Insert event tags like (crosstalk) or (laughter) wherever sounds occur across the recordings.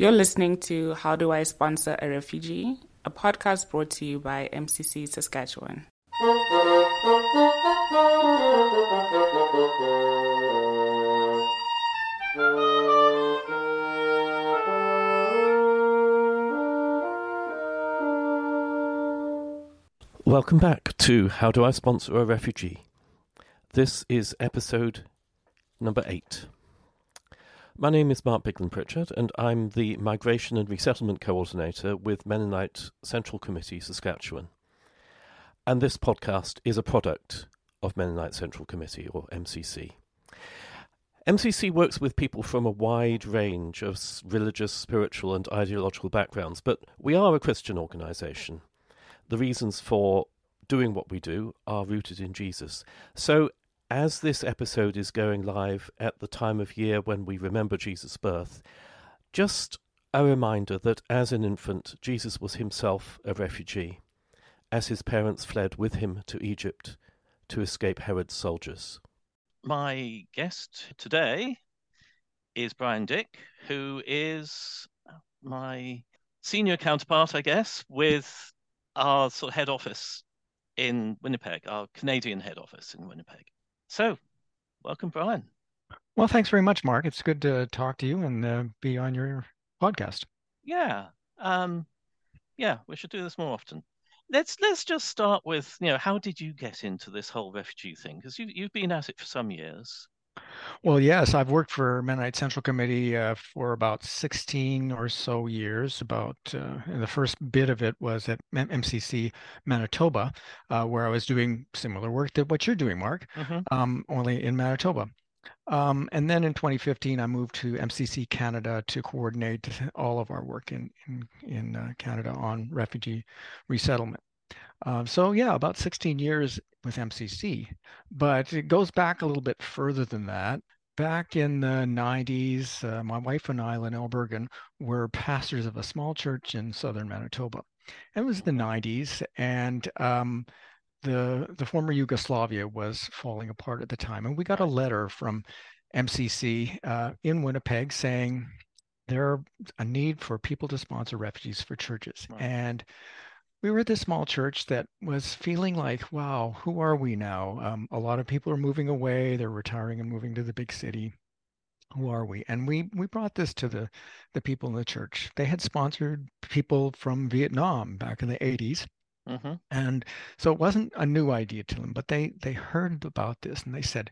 You're listening to How Do I Sponsor a Refugee, a podcast brought to you by MCC Saskatchewan. Welcome back to How Do I Sponsor a Refugee? This is episode number eight. My name is Mark Bigland Pritchard, and I'm the Migration and Resettlement Coordinator with Mennonite Central Committee Saskatchewan. And this podcast is a product of Mennonite Central Committee, or MCC. MCC works with people from a wide range of religious, spiritual, and ideological backgrounds, but we are a Christian organisation. The reasons for doing what we do are rooted in Jesus. So as this episode is going live at the time of year when we remember Jesus' birth, just a reminder that as an infant, Jesus was himself a refugee, as his parents fled with him to Egypt to escape Herod's soldiers. My guest today is Brian Dick, who is my senior counterpart, I guess, with our sort of head office in Winnipeg, our Canadian head office in Winnipeg. So, welcome, Brian. Well, thanks very much, Mark. It's good to talk to you and uh, be on your podcast. Yeah, um, yeah, we should do this more often. Let's let's just start with you know how did you get into this whole refugee thing? Because you you've been at it for some years. Well, yes, I've worked for Mennonite Central Committee uh, for about 16 or so years. About uh, the first bit of it was at MCC Manitoba, uh, where I was doing similar work to what you're doing, Mark, mm-hmm. um, only in Manitoba. Um, and then in 2015, I moved to MCC Canada to coordinate all of our work in in, in uh, Canada on refugee resettlement. Uh, so yeah, about 16 years with MCC, but it goes back a little bit further than that. Back in the 90s, uh, my wife and I, Linnell Bergen, were pastors of a small church in southern Manitoba. it was the 90s, and um, the the former Yugoslavia was falling apart at the time, and we got a letter from MCC uh, in Winnipeg saying there's a need for people to sponsor refugees for churches, right. and we were this small church that was feeling like, wow, who are we now? Um, a lot of people are moving away; they're retiring and moving to the big city. Who are we? And we we brought this to the the people in the church. They had sponsored people from Vietnam back in the 80s. Mm-hmm. And so it wasn't a new idea to them, but they they heard about this and they said,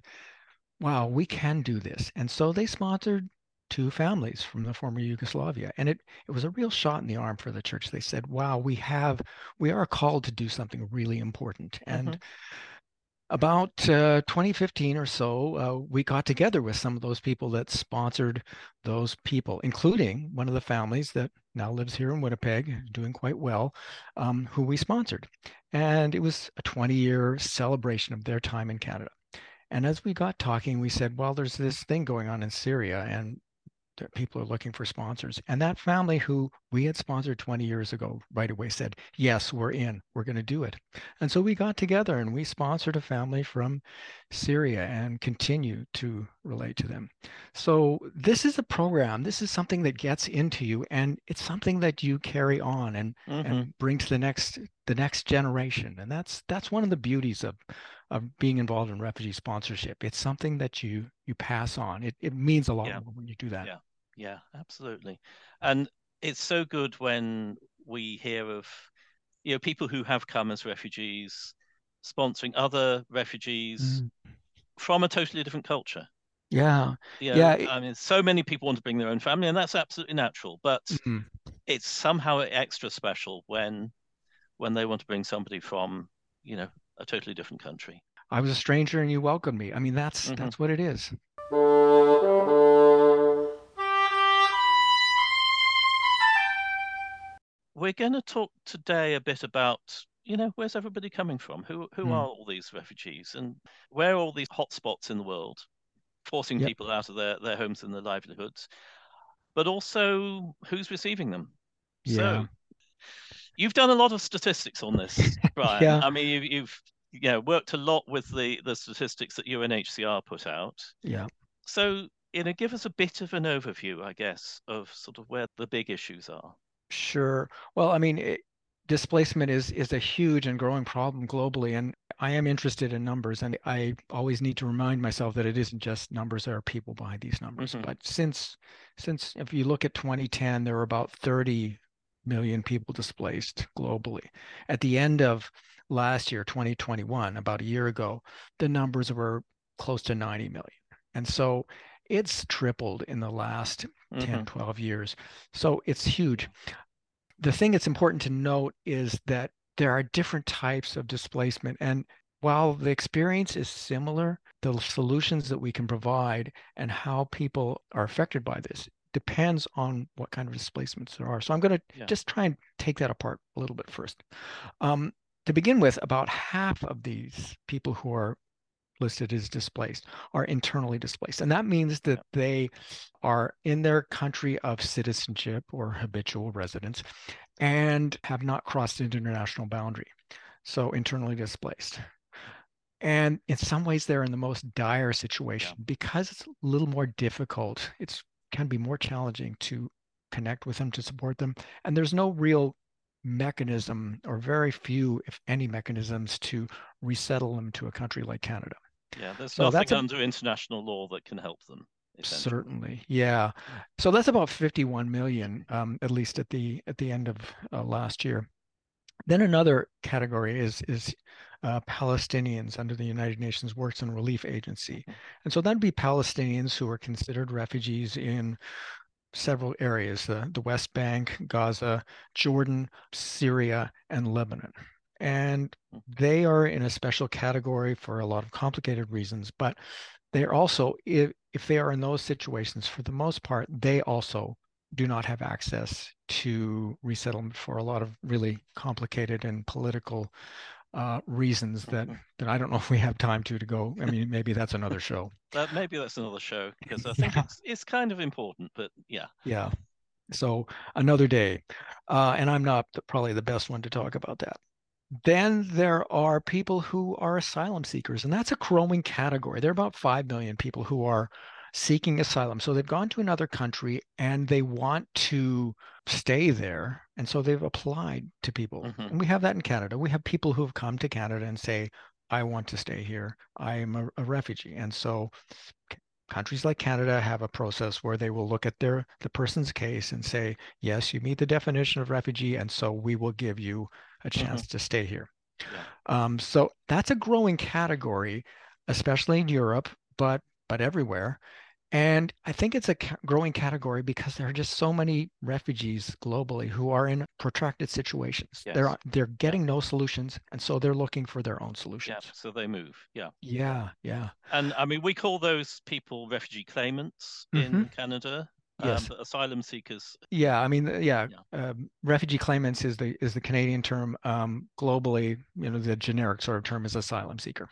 "Wow, we can do this." And so they sponsored two families from the former Yugoslavia. And it, it was a real shot in the arm for the church. They said, wow, we have, we are called to do something really important. And mm-hmm. about uh, 2015 or so, uh, we got together with some of those people that sponsored those people, including one of the families that now lives here in Winnipeg, doing quite well, um, who we sponsored. And it was a 20 year celebration of their time in Canada. And as we got talking, we said, well, there's this thing going on in Syria, and people are looking for sponsors. And that family who we had sponsored 20 years ago right away said, Yes, we're in, we're going to do it. And so we got together and we sponsored a family from Syria and continue to relate to them. So this is a program, this is something that gets into you and it's something that you carry on and, mm-hmm. and bring to the next the next generation. And that's that's one of the beauties of of being involved in refugee sponsorship. It's something that you you pass on. It it means a lot yeah. when you do that. Yeah, yeah, absolutely. And it's so good when we hear of you know people who have come as refugees sponsoring other refugees mm. from a totally different culture. Yeah. You know, yeah. I mean, so many people want to bring their own family, and that's absolutely natural. But mm-hmm. it's somehow extra special when when they want to bring somebody from, you know, a totally different country. I was a stranger and you welcomed me. I mean, that's mm-hmm. that's what it is. We're going to talk today a bit about, you know, where's everybody coming from? Who who mm. are all these refugees and where are all these hotspots in the world, forcing yep. people out of their, their homes and their livelihoods, but also who's receiving them. Yeah. So You've done a lot of statistics on this, (laughs) Brian. yeah. I mean, you've, you've yeah worked a lot with the the statistics that UNHCR put out. Yeah. So you know, give us a bit of an overview, I guess, of sort of where the big issues are. Sure. Well, I mean, it, displacement is is a huge and growing problem globally, and I am interested in numbers, and I always need to remind myself that it isn't just numbers; there are people behind these numbers. Mm-hmm. But since since if you look at 2010, there were about 30 million people displaced globally. At the end of last year, 2021, about a year ago, the numbers were close to 90 million. And so it's tripled in the last mm-hmm. 10, 12 years. So it's huge. The thing that's important to note is that there are different types of displacement. And while the experience is similar, the solutions that we can provide and how people are affected by this depends on what kind of displacements there are. So I'm going to yeah. just try and take that apart a little bit first. Um, to begin with, about half of these people who are listed as displaced are internally displaced. And that means that they are in their country of citizenship or habitual residence and have not crossed an international boundary. So internally displaced. And in some ways, they're in the most dire situation yeah. because it's a little more difficult. It can be more challenging to connect with them, to support them. And there's no real mechanism or very few, if any, mechanisms to resettle them to a country like Canada. Yeah, there's so nothing under a, international law that can help them. Certainly, yeah. So that's about 51 million, um, at least at the at the end of uh, last year. Then another category is is uh, Palestinians under the United Nations Works and Relief Agency, mm-hmm. and so that'd be Palestinians who are considered refugees in several areas: the the West Bank, Gaza, Jordan, Syria, and Lebanon. And they are in a special category for a lot of complicated reasons but they're also if, if they are in those situations for the most part they also do not have access to resettlement for a lot of really complicated and political uh, reasons that (laughs) that I don't know if we have time to to go. I mean, maybe that's another show. That maybe that's another show because I (laughs) think yeah. it's it's kind of important. But yeah, yeah. So another day, uh, and I'm not the, probably the best one to talk about that. Then there are people who are asylum seekers, and that's a growing category. There are about 5 million people who are seeking asylum. So they've gone to another country and they want to stay there. And so they've applied to people. Mm-hmm. And we have that in Canada. We have people who have come to Canada and say, I want to stay here. I am a, a refugee. And so countries like Canada have a process where they will look at their the person's case and say, yes, you meet the definition of refugee, and so we will give you a chance mm-hmm. to stay here. Yeah. Um, so that's a growing category, especially in Europe, but but everywhere. And I think it's a growing category because there are just so many refugees globally who are in protracted situations. Yes. They're they're getting no solutions, and so they're looking for their own solutions. Yeah, so they move. Yeah. Yeah, yeah. And I mean, we call those people refugee claimants mm-hmm. in Canada. Um, yes. Um, asylum seekers. Yeah, I mean, yeah, yeah. Um, refugee claimants is the is the Canadian term. Um, globally, you know, the generic sort of term is asylum seeker.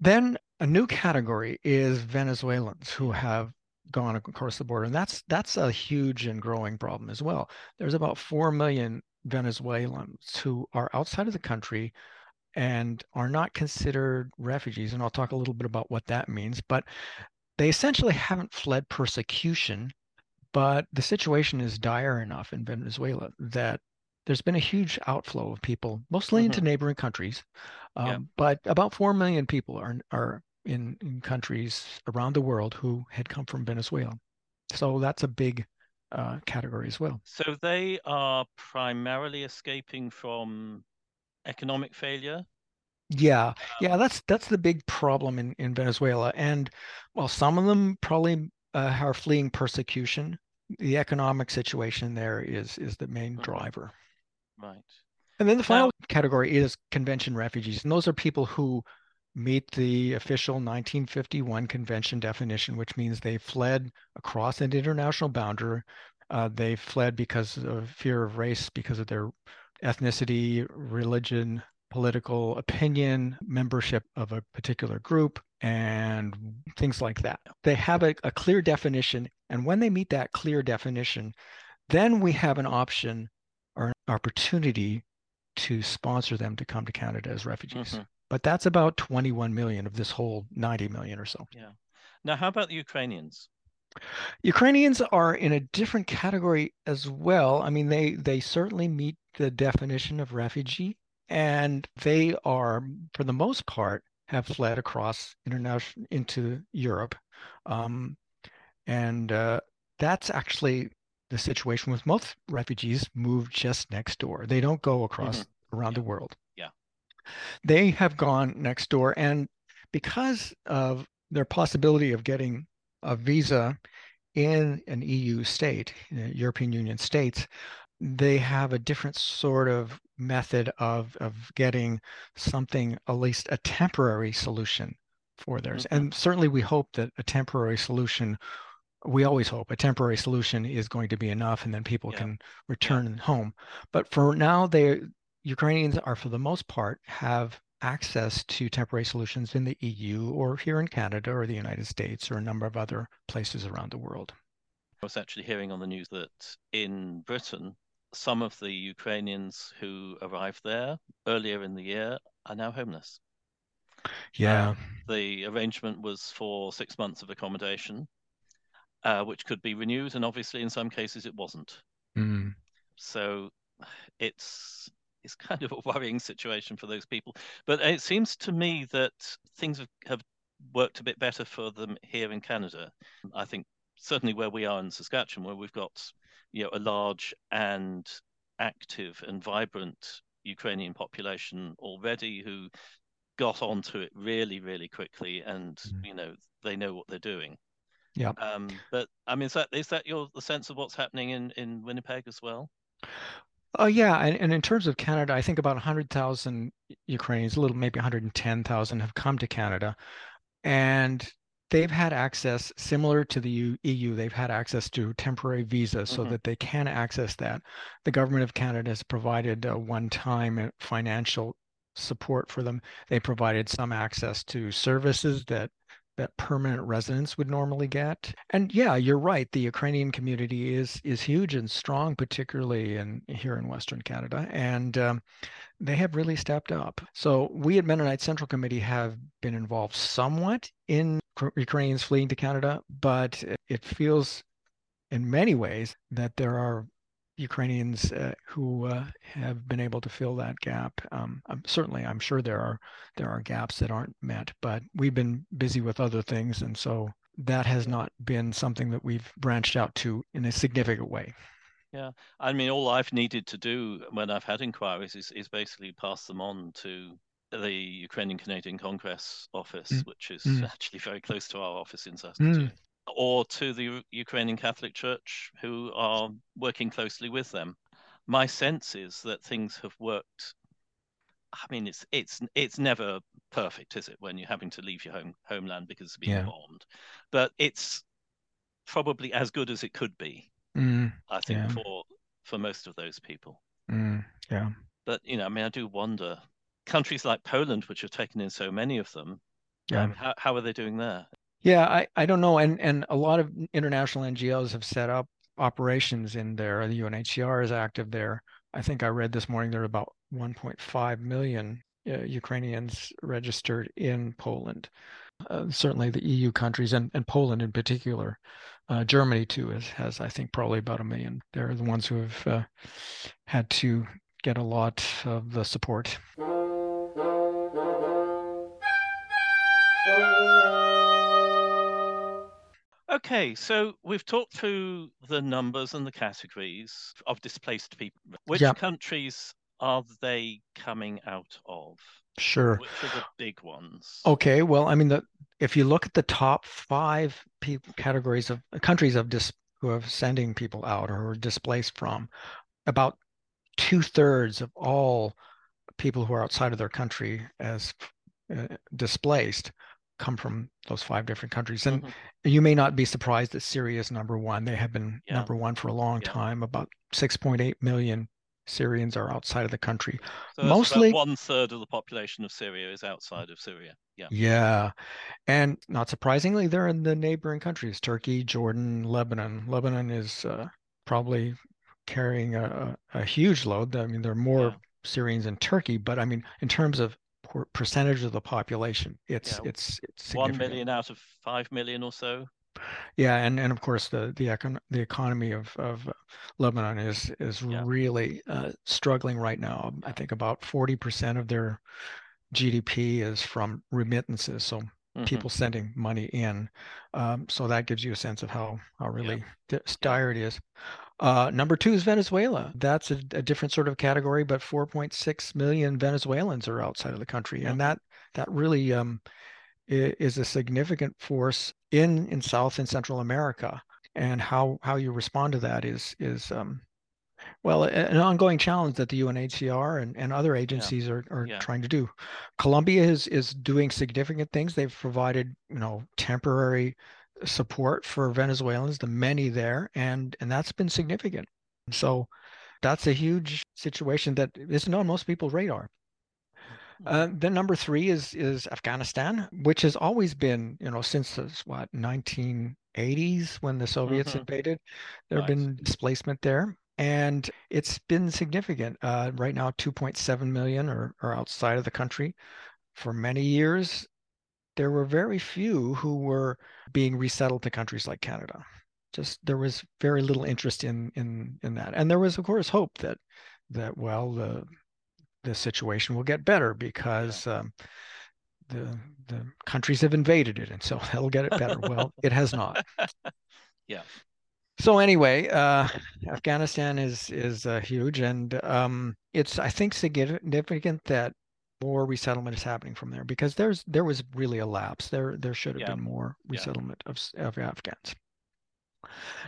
Then a new category is Venezuelans who have gone across the border, and that's that's a huge and growing problem as well. There's about four million Venezuelans who are outside of the country and are not considered refugees, and I'll talk a little bit about what that means. But they essentially haven't fled persecution, but the situation is dire enough in Venezuela that there's been a huge outflow of people, mostly mm-hmm. into neighboring countries. Um, yeah. But about 4 million people are, are in, in countries around the world who had come from Venezuela. So that's a big uh, category as well. So they are primarily escaping from economic failure. Yeah, um, yeah, that's that's the big problem in in Venezuela, and well, some of them probably uh, are fleeing persecution. The economic situation there is is the main mm-hmm. driver. Right. And then the final now, category is convention refugees, and those are people who meet the official 1951 convention definition, which means they fled across an international boundary. Uh, they fled because of fear of race, because of their ethnicity, religion, political opinion, membership of a particular group, and things like that. They have a, a clear definition. And when they meet that clear definition, then we have an option or an opportunity to sponsor them to come to Canada as refugees. Mm-hmm but that's about 21 million of this whole 90 million or so. Yeah. Now, how about the Ukrainians? Ukrainians are in a different category as well. I mean, they they certainly meet the definition of refugee, and they are, for the most part, have fled across international into Europe, um, and uh, that's actually the situation with most refugees move just next door. They don't go across mm-hmm. around yeah. the world. They have gone next door, and because of their possibility of getting a visa in an EU state, European Union states, they have a different sort of method of of getting something, at least a temporary solution for theirs. Mm-hmm. And certainly we hope that a temporary solution we always hope a temporary solution is going to be enough and then people yeah. can return yeah. home. But for now they Ukrainians are for the most part have access to temporary solutions in the EU or here in Canada or the United States or a number of other places around the world. I was actually hearing on the news that in Britain, some of the Ukrainians who arrived there earlier in the year are now homeless. Yeah. Uh, the arrangement was for six months of accommodation, uh, which could be renewed, and obviously in some cases it wasn't. Mm. So it's it's kind of a worrying situation for those people. But it seems to me that things have, have worked a bit better for them here in Canada. I think certainly where we are in Saskatchewan, where we've got you know a large and active and vibrant Ukrainian population already who got onto it really, really quickly, and mm-hmm. you know they know what they're doing. Yeah. Um, but I mean, is that is that your the sense of what's happening in in Winnipeg as well? Oh yeah, and, and in terms of Canada, I think about 100,000 Ukrainians, a little maybe 110,000 have come to Canada, and they've had access similar to the EU. They've had access to temporary visas so mm-hmm. that they can access that. The government of Canada has provided a one-time financial support for them. They provided some access to services that that permanent residents would normally get. And yeah, you're right. The Ukrainian community is is huge and strong, particularly in here in Western Canada, and um, they have really stepped up. So we at Mennonite Central Committee have been involved somewhat in Ukrainians fleeing to Canada, but it feels in many ways that there are Ukrainians uh, who uh, have been able to fill that gap. Um, I'm, certainly, I'm sure there are there are gaps that aren't met, but we've been busy with other things, and so that has not been something that we've branched out to in a significant way. Yeah, I mean, all I've needed to do when I've had inquiries is is basically pass them on to the Ukrainian Canadian Congress office, mm. which is mm. (laughs) actually very close to our office in Saskatoon. Mm or to the Ukrainian Catholic Church who are working closely with them. My sense is that things have worked. I mean, it's it's it's never perfect, is it, when you're having to leave your home homeland because it's being yeah. bombed? But it's probably as good as it could be. Mm, I think yeah. for for most of those people. Mm, yeah. But you know, I mean, I do wonder. Countries like Poland, which have taken in so many of them, yeah. Um, how how are they doing there? Yeah, I, I don't know. And and a lot of international NGOs have set up operations in there. The UNHCR is active there. I think I read this morning there are about 1.5 million uh, Ukrainians registered in Poland. Uh, certainly the EU countries and, and Poland in particular. Uh, Germany too is, has, I think, probably about a million. They're the ones who have uh, had to get a lot of the support. Okay, so we've talked through the numbers and the categories of displaced people. Which yep. countries are they coming out of? Sure. Which are the big ones? Okay, well, I mean, the, if you look at the top five people, categories of countries of dis, who are sending people out or are displaced from, about two thirds of all people who are outside of their country as uh, displaced come from those five different countries. And mm-hmm. you may not be surprised that Syria is number one. They have been yeah. number one for a long yeah. time. About 6.8 million Syrians are outside of the country. So Mostly one third of the population of Syria is outside of Syria. Yeah. Yeah. And not surprisingly, they're in the neighboring countries Turkey, Jordan, Lebanon. Lebanon is uh, probably carrying a, a, huge load. I mean, there are more yeah. Syrians in Turkey, but I mean, in terms of percentage of the population. It's Yeah. it's it's million out of five million or so. Yeah, and and of course the the econ the economy of of Lebanon is is Yeah. really uh, struggling right now. I think about 40% of their GDP is from remittances, so Mhm. people sending money in. Um, so that gives you a sense of how how really di- dire it is. Uh, number two is Venezuela. That's a, a different sort of category, but 4.6 million Venezuelans are outside of the country, Mhm. and that that really um, is a significant force in in South and Central America. And how how you respond to that is is um, well, an ongoing challenge that the UNHCR and, and other agencies are, are Yeah. trying to do. Colombia is is doing significant things. They've provided, you know, temporary support for Venezuelans, the many there, and and that's been significant. So that's a huge situation that isn't on most people's radar. Uh, Mhm. then number three is is Afghanistan, which has always been, you know, since the what 1980s when the Soviets Mhm. invaded, there have Right. been displacement there, and it's been significant. Uh, right now, 2.7 million are, are outside of the country. For many years, there were very few who were being resettled to countries like Canada. Just there was very little interest in in in that, and there was, of course, hope that that well the the situation will get better because um, the the countries have invaded it, and so (laughs) they'll get it better. Well, it has not. (laughs) Yeah. So anyway, uh, Afghanistan is is uh, huge, and um, it's I think significant that more resettlement is happening from there because there's there was really a lapse. There there should have Yeah. been more Yeah. resettlement of of Afghans.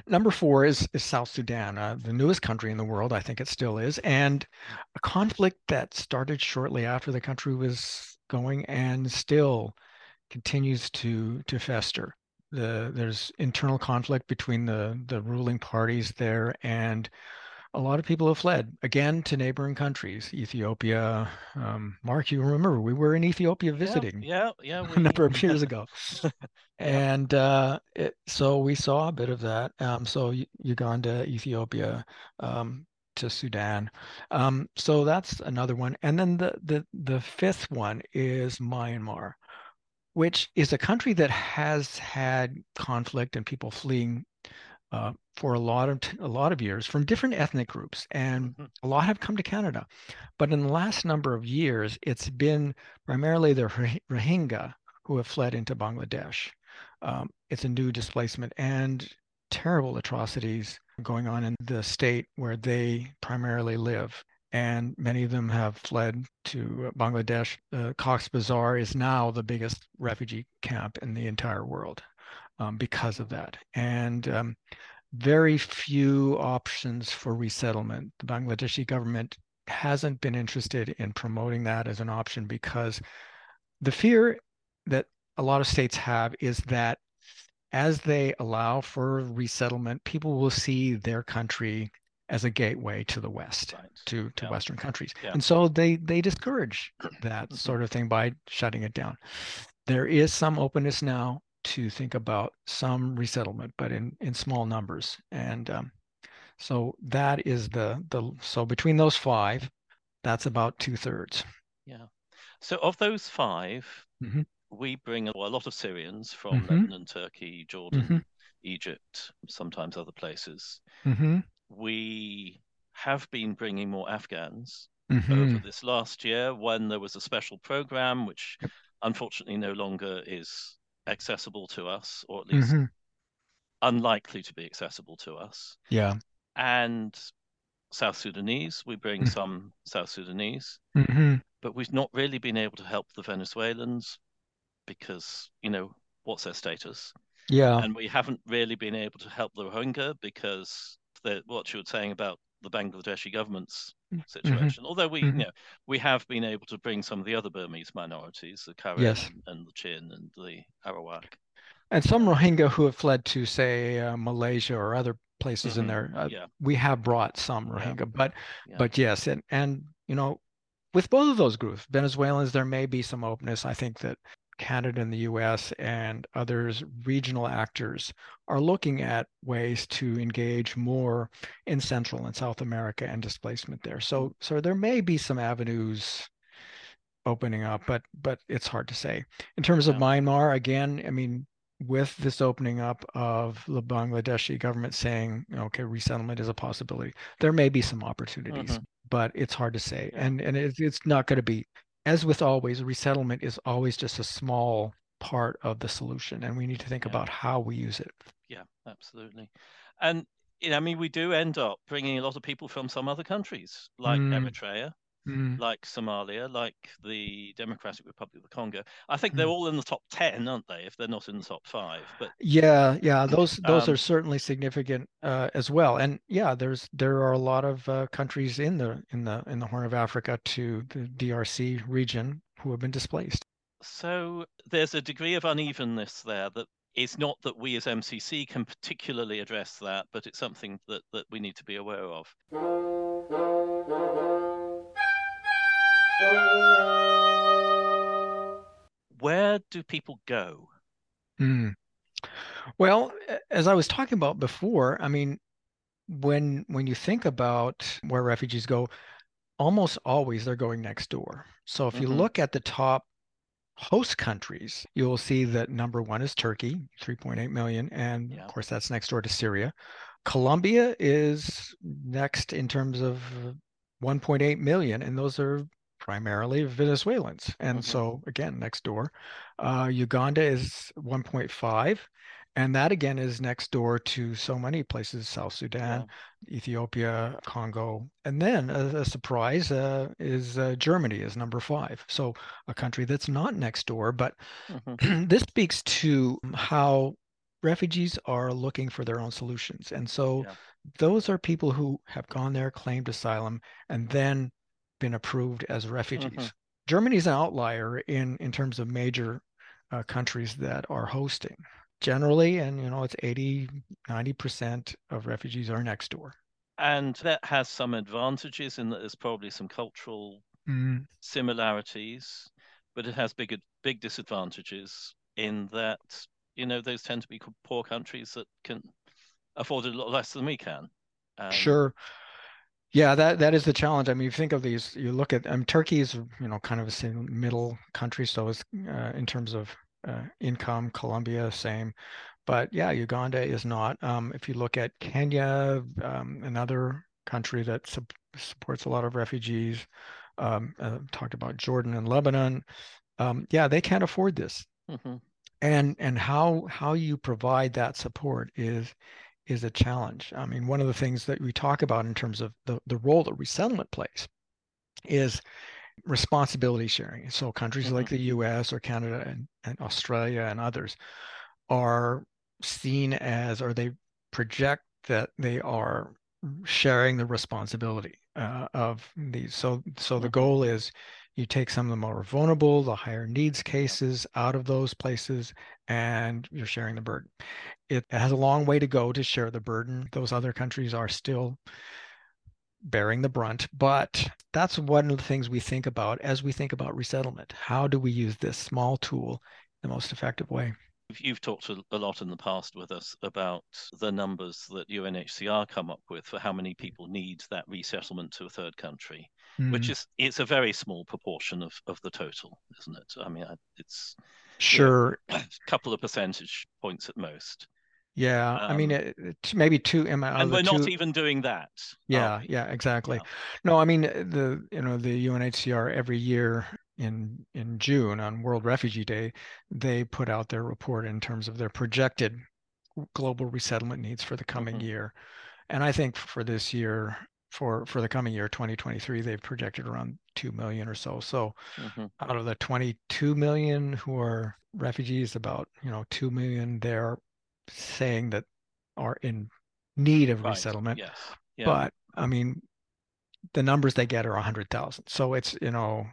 Number four is, is South Sudan, uh, the newest country in the world. I think it still is, and a conflict that started shortly after the country was going and still continues to to fester. The, there's internal conflict between the the ruling parties there, and a lot of people have fled again to neighboring countries, Ethiopia. Um, Mark, you remember we were in Ethiopia visiting Yeah, yeah. (laughs) a We, number of years ago. (laughs) And uh, it, so we saw a bit of that. Um, so Uganda, Ethiopia, um, to Sudan. Um, so that's another one. And then the the the fifth one is Myanmar, which is a country that has had conflict and people fleeing uh, for a lot of a lot of years from different ethnic groups, and Mhm. a lot have come to Canada. But in the last number of years, it's been primarily the Rohingya who have fled into Bangladesh. Um, it's a new displacement and terrible atrocities going on in the state where they primarily live. And many of them have fled to uh, Bangladesh. Uh, Cox's Bazar is now the biggest refugee camp in the entire world um, because of that. And um, very few options for resettlement. The Bangladeshi government hasn't been interested in promoting that as an option because the fear that a lot of states have is that as they allow for resettlement, people will see their country as a gateway to the West, Right. to, to Yeah. Western countries. Yeah. And so they they discourage that Mhm. sort of thing by shutting it down. There is some openness now to think about some resettlement, but in in small numbers. And um, so that is the the so between those five, that's about two thirds. Yeah. So of those 5 Mhm. we bring a, lot of Syrians from Mhm. Lebanon, Turkey, Jordan, Mhm. Egypt, sometimes other places. Mm-hmm. We have been bringing more Afghans Mm-hmm. over this last year when there was a special program which unfortunately no longer is accessible to us, or at least Mm-hmm. unlikely to be accessible to us. Yeah. And South Sudanese, we bring Mm. some South Sudanese, Mm-hmm. but we've not really been able to help the Venezuelans because, you know, what's their status? Yeah. And we haven't really been able to help the Rohingya because what you were saying about the Bangladeshi government's Mm, situation. Although we, mhm. you know, we have been able to bring some of the other Burmese minorities, the Karen Yes. and, the Chin and the Arakan. And some Rohingya who have fled to, say, uh, Malaysia or other places in Mhm. there, uh, Yeah. we have brought some Yeah. Rohingya. But, Yeah. but yes, and and you know, with both of those groups, Venezuelans, there may be some openness. I think that Canada and the U.S. and others, regional actors, are looking at ways to engage more in Central and South America and displacement there. So, so there may be some avenues opening up, but but it's hard to say. In terms of Yeah. Myanmar, again, I mean, with this opening up of the Bangladeshi government saying, okay, resettlement is a possibility, there may be some opportunities, Mhm. but it's hard to say. Yeah. And and it's not going to be, as with always, resettlement is always just a small part of the solution, and we need to think Yeah. about how we use it. Yeah, absolutely. And you know, I mean, we do end up bringing a lot of people from some other countries, like Mm. Eritrea, Mm. like Somalia, like the Democratic Republic of the Congo. I think they're Mm. all in the top ten, aren't they? If they're not in the top five, but Yeah, yeah, those those Um, are certainly significant uh, as well. And yeah, there's there are a lot of uh, countries in the in the in the Horn of Africa to the DRC region who have been displaced. so there's a degree of unevenness there that it's not that we as MCC can particularly address that, but it's something that that we need to be aware of. Where do people go? Mm. Well, as I was talking about before, I mean, when when you think about where refugees go, almost always they're going next door. So if you Mhm. look at the top host countries, you'll see that number one is Turkey, 3.8 million, and Yeah. of course that's next door to Syria. Colombia is next in terms of uh, 1.8 million, and those are primarily Venezuelans. And Mhm. so again, next door. Uh, Uganda is 1.5, and that again is next door to so many places, South Sudan, Ethiopia, Congo, and then a, a surprise uh, is uh, Germany is number five. So a country that's not next door, but Mhm. (clears throat) this speaks to how refugees are looking for their own solutions. And so Yeah. those are people who have gone there, claimed asylum, and then been approved as refugees. Mhm. Germany's an outlier in in terms of major uh, countries that are hosting. Generally, and you know, it's 80, 90% of refugees are next door. And that has some advantages in that there's probably some cultural Mm, similarities, but it has big big disadvantages in that you know those tend to be poor countries that can afford a lot less than we can. Um, Sure. Yeah, that that is the challenge. I mean, you think of these, you look at, I mean, Turkey is, you know, kind of a middle country, so it's uh, in terms of uh, income, Colombia, same. But yeah, Uganda is not. Um, if you look at Kenya, um, another country that sup supports a lot of refugees, um, uh, talked about Jordan and Lebanon. Um, yeah, they can't afford this mhm. and and how how you provide that support is is a challenge. I mean, one of the things that we talk about in terms of the, the role that resettlement plays is responsibility sharing. So countries like the US or Canada and, and Australia and others are seen as or they project that they are sharing the responsibility uh, of these. So so the Mhm. goal is you take some of the more vulnerable, the higher needs cases out of those places, and you're sharing the burden. It has a long way to go to share the burden. Those other countries are still bearing the brunt, but that's one of the things we think about as we think about resettlement. How do we use this small tool in the most effective way? You've- talked a lot in the past with us about the numbers that UNHCR come up with for how many people need that resettlement to a third country, which Mm, is it's a very small proportion of, of the total, isn't it? I mean, it's sure. a couple of percentage points at most. Yeah, I mean, Um, it, it- maybe two. am I- and we're not even doing that. Yeah, yeah, exactly. Yeah. No, I mean the you know the UNHCR every year in in June on World Refugee Day, they put out their report in terms of their projected global resettlement needs for the coming Mhm. year. And I think for this year, for for the coming year, 2023, they've projected around 2 million or so. So Mhm. out of the 22 million who are refugees, about, you know, 2 million they're saying that are in need of Right. resettlement. Yes. Yeah. But I mean, the numbers they get are 100,000. So it's, you know,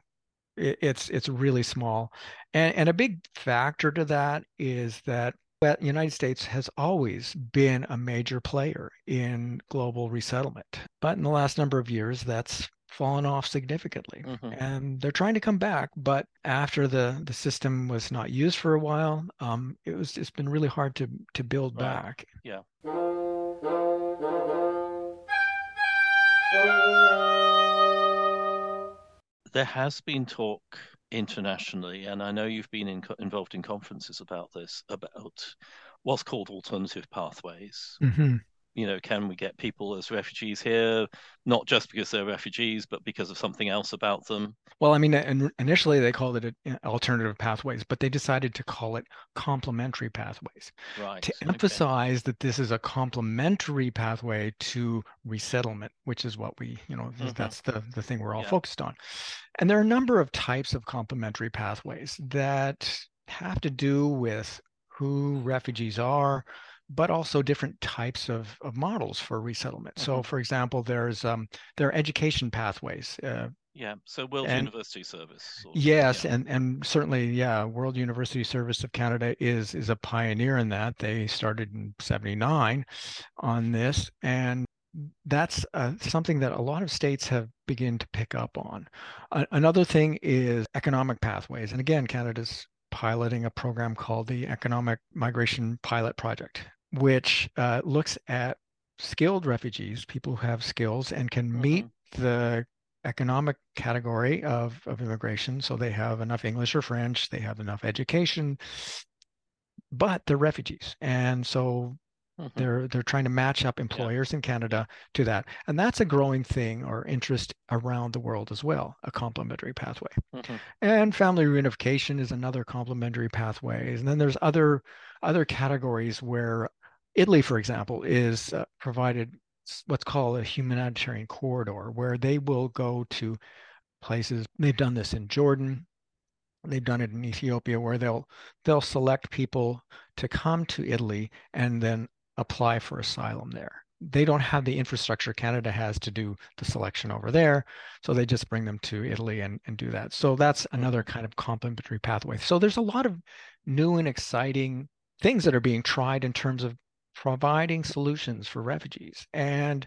it's it's really small. And and a big factor to that is that the United States has always been a major player in global resettlement. But in the last number of years, that's fallen off significantly. Mhm. And they're trying to come back, but after the the system was not used for a while, um, it was it's been really hard to to build Right. back. Yeah. There has been talk internationally, and I know you've been in, involved in conferences about this, about what's called alternative pathways. Mm-hmm you know, can we get people as refugees here, not just because they're refugees, but because of something else about them? Well, I mean, initially they called it alternative pathways, but they decided to call it complementary pathways. Right. To okay. emphasize that this is a complementary pathway to resettlement, which is what we, you know, mm-hmm. that's the, the thing we're all yeah. focused on. And there are a number of types of complementary pathways that have to do with who refugees are, but also different types of, of models for resettlement. Mm-hmm. So, for example, there's um, there are education pathways. Uh, yeah, so World and, University Service. yes, yeah. and and certainly, yeah, World University Service of Canada is is a pioneer in that. They started in '79 on this, and that's uh, something that a lot of states have begun to pick up on. Uh, another thing is economic pathways, and again, Canada's piloting a program called the Economic Migration Pilot Project, which uh, looks at skilled refugees, people who have skills and can mm-hmm. meet the economic category of, of immigration. So they have enough English or French, they have enough education, but they're refugees. And so mm-hmm. they're they're trying to match up employers yeah. in Canada to that. And that's a growing thing or interest around the world as well, a complementary pathway. Mm-hmm. And family reunification is another complementary pathway. And then there's other other categories where Italy, for example, is uh, provided what's called a humanitarian corridor, where they will go to places. They've done this in Jordan. They've done it in Ethiopia, where they'll they'll select people to come to Italy and then apply for asylum there. They don't have the infrastructure Canada has to do the selection over there, so they just bring them to Italy and, and do that. So that's another kind of complementary pathway. So there's a lot of new and exciting things that are being tried in terms of providing solutions for refugees. And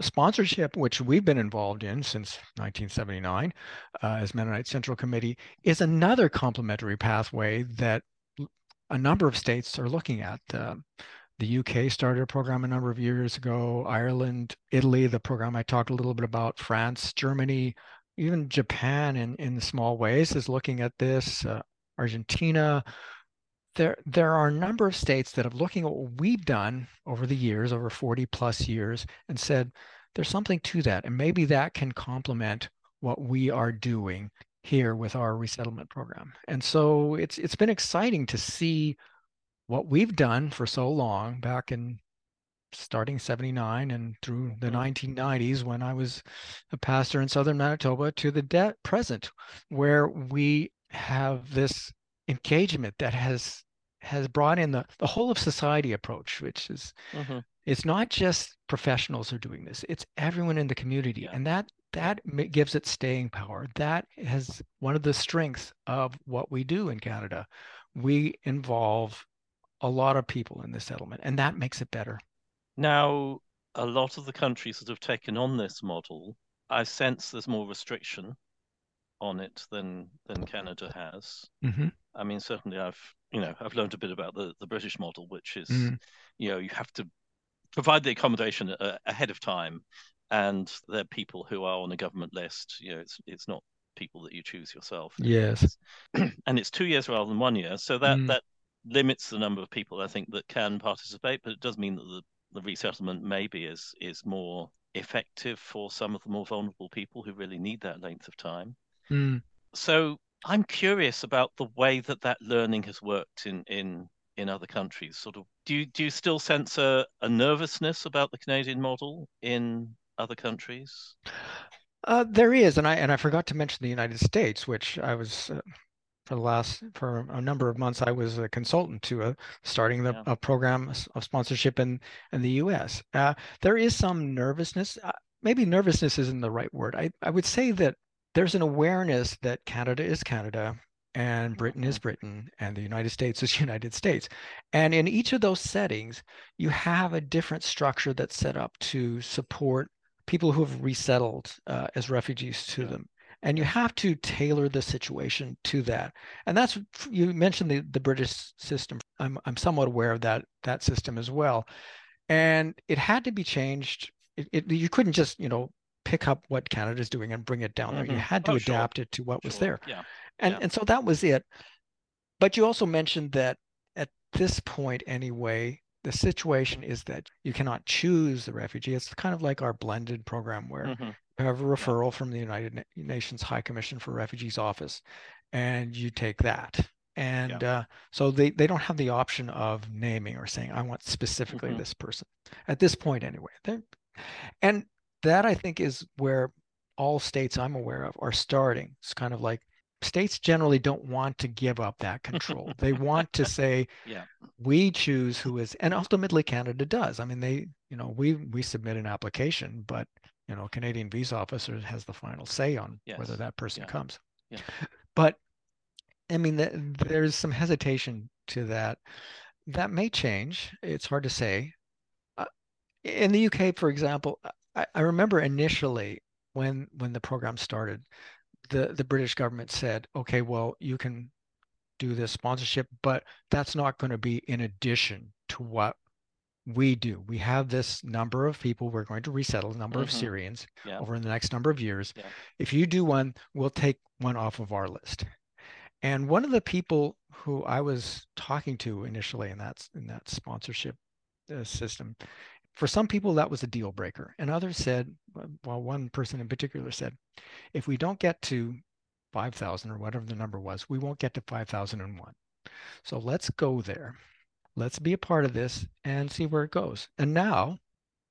sponsorship, which we've been involved in since 1979 uh, as Mennonite Central Committee, is another complementary pathway that a number of states are looking at. Uh, the UK started a program a number of years ago, Ireland, Italy, the program I talked a little bit about, France, Germany, even Japan in, in small ways is looking at this, uh, Argentina, there there are a number of states that have looking at what we've done over the years, over 40 plus years, and said there's something to that, and maybe that can complement what we are doing here with our resettlement program. And so it's it's been exciting to see what we've done for so long back in starting 79 and through the 1990s mm-hmm. when I was a pastor in southern Manitoba to the de- present where we have this engagement that has has brought in the, the whole of society approach, which is mm-hmm. it's not just professionals who are doing this, it's everyone in the community. Yeah. And that that gives it staying power. That has one of the strengths of what we do in Canada. We involve a lot of people in the settlement, and that makes it better. Now, a lot of the countries that have taken on this model, I sense there's more restriction on it than than Canada has. Mm-hmm. I mean, certainly I've you know I've learned a bit about the the British model, which is mm-hmm. you know you have to provide the accommodation uh, ahead of time, and they're people who are on a government list. You know, it's it's not people that you choose yourself. Yes, (clears throat) and it's two years rather than one year, so that mm. that limits the number of people I think that can participate, but it does mean that the the resettlement maybe is is more effective for some of the more vulnerable people who really need that length of time. Mm. So I'm curious about the way that that learning has worked in in in other countries. Sort of, do you do you still sense a, a nervousness about the Canadian model in other countries? Uh, there is, and I and I forgot to mention the United States, which I was uh, for the last for a number of months I was a consultant to a, starting the, yeah. a program of sponsorship in in the U.S. Uh, there is some nervousness. Uh, maybe nervousness isn't the right word. I I would say that there's an awareness that Canada is Canada and Britain is mm-hmm. Britain and the United States is (laughs) United States. And in each of those settings, you have a different structure that's set up to support people who have resettled uh, as refugees to them. And you have to tailor the situation to that. And that's you mentioned the, the British system. I'm I'm somewhat aware of that that system as well. And it had to be changed. It, it, you couldn't just, you know, pick up what Canada's doing and bring it down there. You Mhm. had to Oh, sure. adapt it to what was there. Yeah. And Yeah. and so that was it. But you also mentioned that at this point anyway, the situation is that you cannot choose the refugee. It's kind of like our blended program where Mhm. you have a referral from the United Nations High Commission for Refugees office and you take that. And uh, so they, they don't have the option of naming or saying, I want specifically Mhm. this person at this point anyway. They're, and that I think is where all states I'm aware of are starting. It's kind of like states generally don't want to give up that control. (laughs) they want to say, Yeah. we choose who is, and ultimately Canada does. I mean, they, you know, we we submit an application, but you know, Canadian visa officer has the final say on whether that person Yeah. comes. Yeah. (laughs) But I mean, th- there's some hesitation to that. That may change. It's hard to say. Uh, in the UK, for example, I, I remember initially when when the program started, the the British government said, "Okay, well, you can do this sponsorship, but that's not going to be in addition to what we do. We have this number of people we're going to resettle, number of Mhm. Syrians Yeah. over the next number of years. Yeah. If you do one, we'll take one off of our list." And one of the people who I was talking to initially in that in that sponsorship uh, system, for some people that was a deal breaker, and others said, well, one person in particular said, if we don't get to 5,000 or whatever the number was, we won't get to 5,001. So let's go there. Let's be a part of this and see where it goes. And now,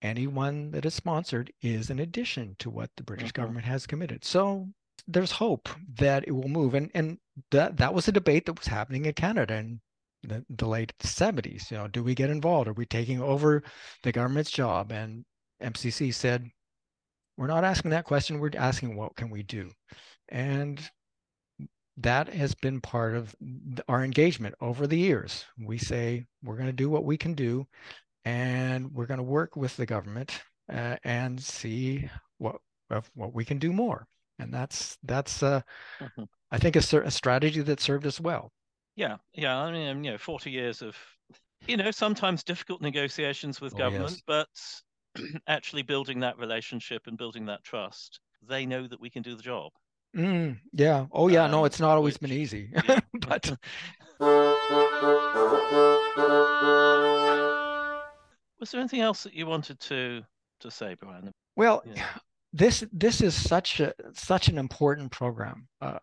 anyone that is sponsored is an addition to what the British Mhm. government has committed. So there's hope that it will move. And and that that was a debate that was happening in Canada in the, the late 70s. You know, do we get involved? Are we taking over the government's job? And MCC said, we're not asking that question. We're asking what can we do? And that has been part of our engagement over the years. We say we're going to do what we can do, and we're going to work with the government uh, and see what what we can do more. And that's that's uh, Mhm. I think a, a strategy that served us well. Yeah, yeah. I mean, you know, 40 years of, you know, sometimes difficult negotiations with Oh, government, yes. but (clears throat) actually building that relationship and building that trust, they know that we can do the job. Mm, yeah. Oh yeah. no, Um, it's not always been easy, (laughs) yeah. but (laughs) Was there anything else that you wanted to to say, Brian? well, Yeah. This this is such a such an important program uh,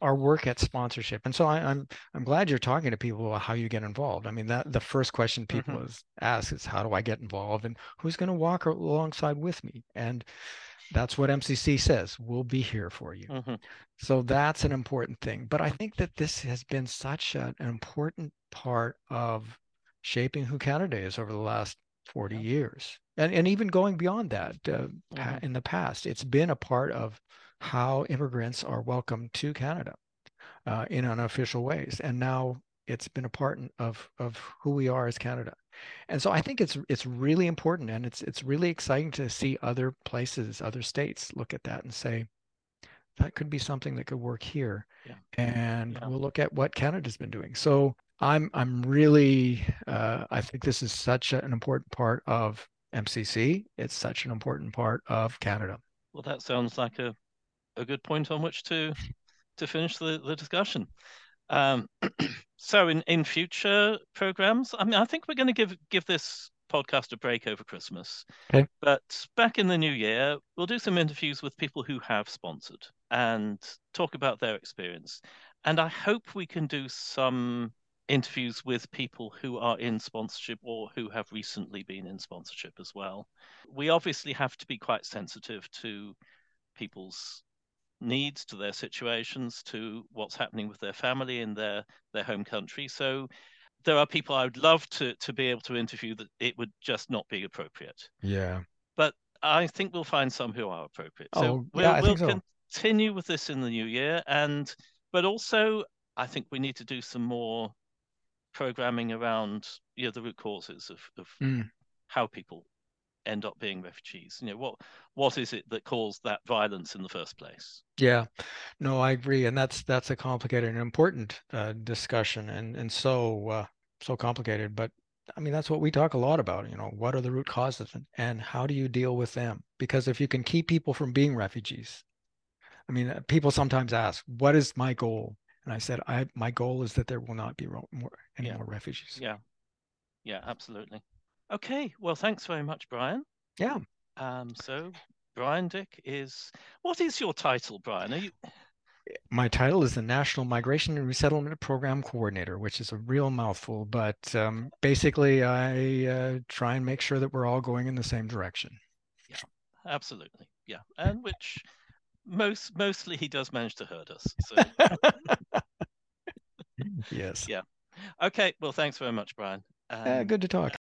our work at sponsorship. And so I, i'm i'm glad you're talking to people about how you get involved. I mean that the first question people Mhm. is ask is how do i get involved and who's going to walk alongside with me? And that's what mcc says we'll be here for you. Mhm. so that's an important thing. But i think that this has been such an important part of shaping who canada is over the last 40 Yeah. years and, and even going beyond that uh, Mhm. in the past it's been a part of how immigrants are welcomed to canada uh, in unofficial ways and now it's been a part of of who we are as canada and so i think it's it's really important and it's it's really exciting to see other places other states look at that and say that could be something that could work here Yeah. and Yeah. we'll look at what canada's been doing so i'm i'm really uh, i think this is such an important part of mcc it's such an important part of canada Well, that sounds like a, a good point on which to to finish the, the discussion. Um, (clears throat) so in, in future programs, I mean, I think we're going to give give this podcast a break over Christmas. Okay. But back in the new year, we'll do some interviews with people who have sponsored and talk about their experience. And I hope we can do some interviews with people who are in sponsorship or who have recently been in sponsorship as well. We obviously have to be quite sensitive to people's needs, to their situations, to what's happening with their family in their their home country. So there are people I would love to to be able to interview that it would just not be appropriate. yeah But I think we'll find some who are appropriate. Oh, So yeah, we'll, I we'll think so. Continue with this in the new year, and but also I think we need to do some more programming around you know the root causes of of Mm. how people end up being refugees. You know what what is it that caused that violence in the first place? Yeah, no, I agree, and that's that's a complicated and important uh, discussion, and and so uh, so complicated. But I mean, that's what we talk a lot about. You know, what are the root causes and, and how do you deal with them? Because if you can keep people from being refugees, I mean, people sometimes ask, "What is my goal?" And I said, "I my goal is that there will not be more any Yeah. more refugees." Yeah. Yeah, absolutely. Okay. Well, thanks very much, Brian. Yeah. Um, so Brian Dyck is what is your title, Brian? Are you (sighs) My title is the National Migration and Resettlement Program Coordinator, which is a real mouthful, but um, basically, I uh, try and make sure that we're all going in the same direction. Yeah, absolutely, yeah. And which most mostly he does manage to hurt us. So (laughs) Yes. Yeah. okay, well thanks very much, Brian. Um, Uh, good to talk.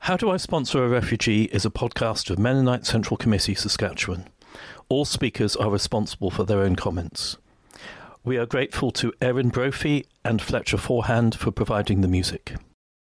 How Do I Sponsor a Refugee is a podcast of Mennonite Central Committee, Saskatchewan. All speakers are responsible for their own comments. We are grateful to Erin Brophy and Fletcher Forehand for providing the music.